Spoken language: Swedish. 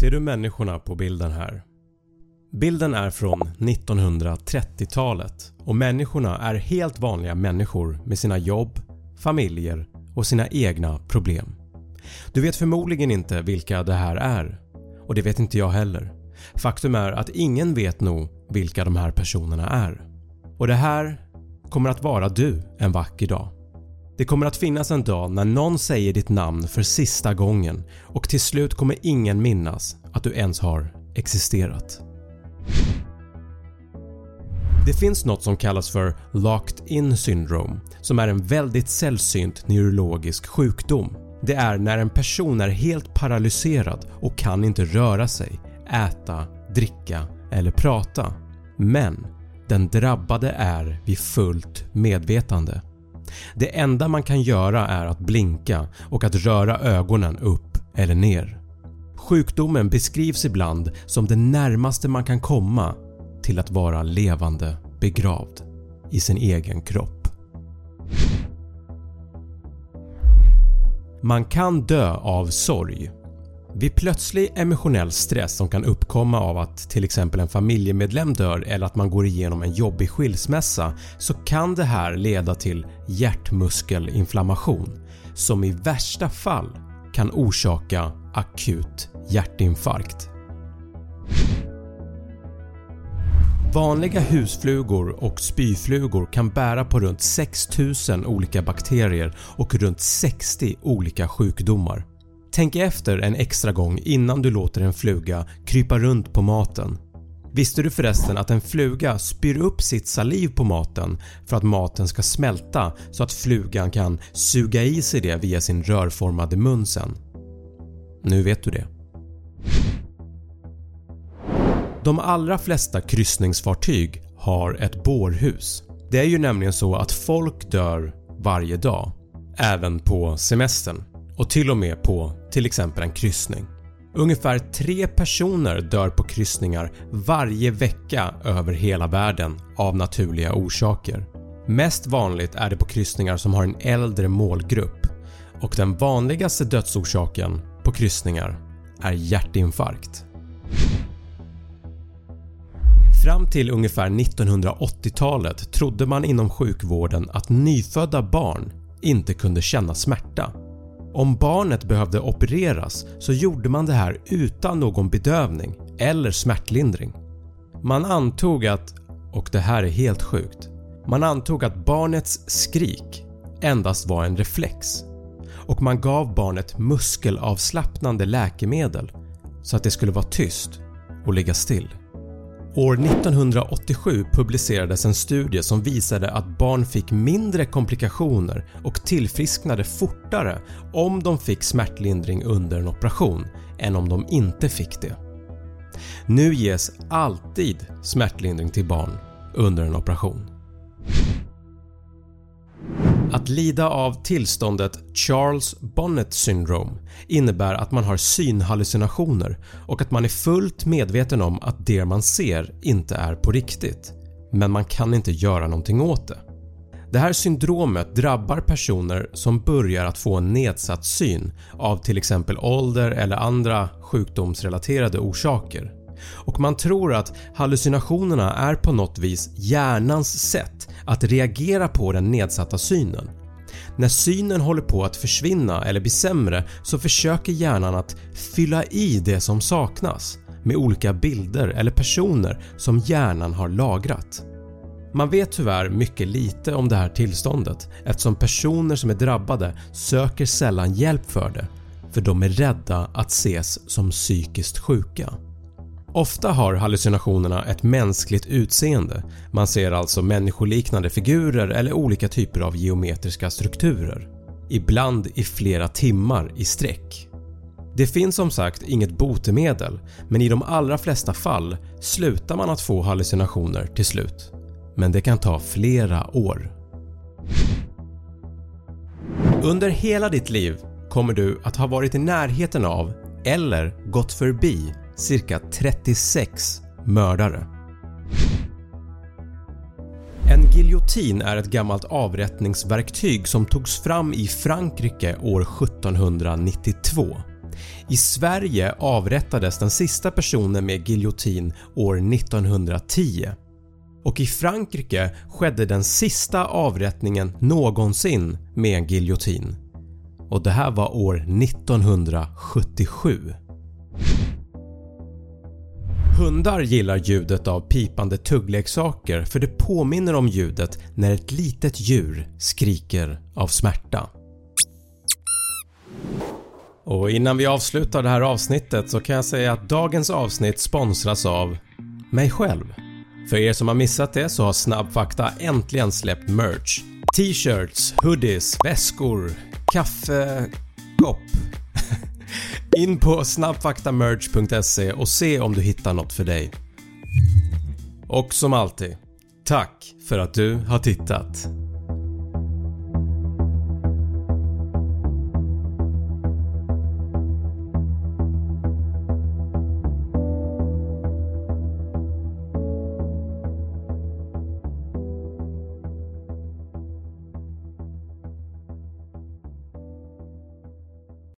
Ser du människorna på bilden här? Bilden är från 1930-talet och människorna är helt vanliga människor med sina jobb, familjer och sina egna problem. Du vet förmodligen inte vilka det här är och det vet inte jag heller. Faktum är att ingen vet nog vilka de här personerna är. Och det här kommer att vara du en vacker dag. Det kommer att finnas en dag när någon säger ditt namn för sista gången och till slut kommer ingen minnas att du ens har existerat. Det finns något som kallas för “locked in syndrome” som är en väldigt sällsynt neurologisk sjukdom. Det är när en person är helt paralyserad och kan inte röra sig, äta, dricka eller prata. Men den drabbade är vid fullt medvetande. Det enda man kan göra är att blinka och att röra ögonen upp eller ner. Sjukdomen beskrivs ibland som det närmaste man kan komma till att vara levande begravd i sin egen kropp. Man kan dö av sorg. Vid plötslig emotionell stress som kan uppkomma av att till exempel en familjemedlem dör eller att man går igenom en jobbig skilsmässa så kan det här leda till hjärtmuskelinflammation som i värsta fall kan orsaka akut hjärtinfarkt. Vanliga husflugor och spyflugor kan bära på runt 6000 olika bakterier och runt 60 olika sjukdomar. Tänk efter en extra gång innan du låter en fluga krypa runt på maten. Visste du förresten att en fluga spyr upp sitt saliv på maten för att maten ska smälta så att flugan kan suga i sig det via sin rörformade mun sen? Nu vet du det. De allra flesta kryssningsfartyg har ett bårhus. Det är ju nämligen så att folk dör varje dag, även på semestern och till och med på till exempel en kryssning. Ungefär 3 personer dör på kryssningar varje vecka över hela världen av naturliga orsaker. Mest vanligt är det på kryssningar som har en äldre målgrupp och den vanligaste dödsorsaken på kryssningar är hjärtinfarkt. Fram till ungefär 1980-talet trodde man inom sjukvården att nyfödda barn inte kunde känna smärta. Om barnet behövde opereras så gjorde man det här utan någon bedövning eller smärtlindring. Man antog att, och det här är helt sjukt, man antog att barnets skrik endast var en reflex och man gav barnet muskelavslappnande läkemedel så att det skulle vara tyst och ligga still. År 1987 publicerades en studie som visade att barn fick mindre komplikationer och tillfrisknade fortare om de fick smärtlindring under en operation än om de inte fick det. Nu ges alltid smärtlindring till barn under en operation. Att lida av tillståndet Charles Bonnet syndrome innebär att man har synhallucinationer och att man är fullt medveten om att det man ser inte är på riktigt, men man kan inte göra någonting åt det. Det här syndromet drabbar personer som börjar att få en nedsatt syn av till exempel ålder eller andra sjukdomsrelaterade orsaker och man tror att hallucinationerna är på något vis hjärnans sätt att reagera på den nedsatta synen. När synen håller på att försvinna eller bli sämre så försöker hjärnan att fylla i det som saknas med olika bilder eller personer som hjärnan har lagrat. Man vet tyvärr mycket lite om det här tillståndet eftersom personer som är drabbade söker sällan hjälp för det för de är rädda att ses som psykiskt sjuka. Ofta har hallucinationerna ett mänskligt utseende, man ser alltså människoliknande figurer eller olika typer av geometriska strukturer. Ibland i flera timmar i sträck. Det finns som sagt inget botemedel men i de allra flesta fall slutar man att få hallucinationer till slut. Men det kan ta flera år. Under hela ditt liv kommer du att ha varit i närheten av eller gått förbi cirka 36 mördare. En giljotin är ett gammalt avrättningsverktyg som togs fram i Frankrike år 1792. I Sverige avrättades den sista personen med giljotin år 1910 och i Frankrike skedde den sista avrättningen någonsin med en giljotin och det här var år 1977. Hundar gillar ljudet av pipande tuggleksaker för det påminner om ljudet när ett litet djur skriker av smärta. Och innan vi avslutar det här avsnittet så kan jag säga att dagens avsnitt sponsras av mig själv. För er som har missat det så har Snabb Fakta äntligen släppt merch. T-shirts, hoodies, väskor, kaffekopp. In på snabbfaktamerch.se och se om du hittar något för dig. Och som alltid, tack för att du har tittat.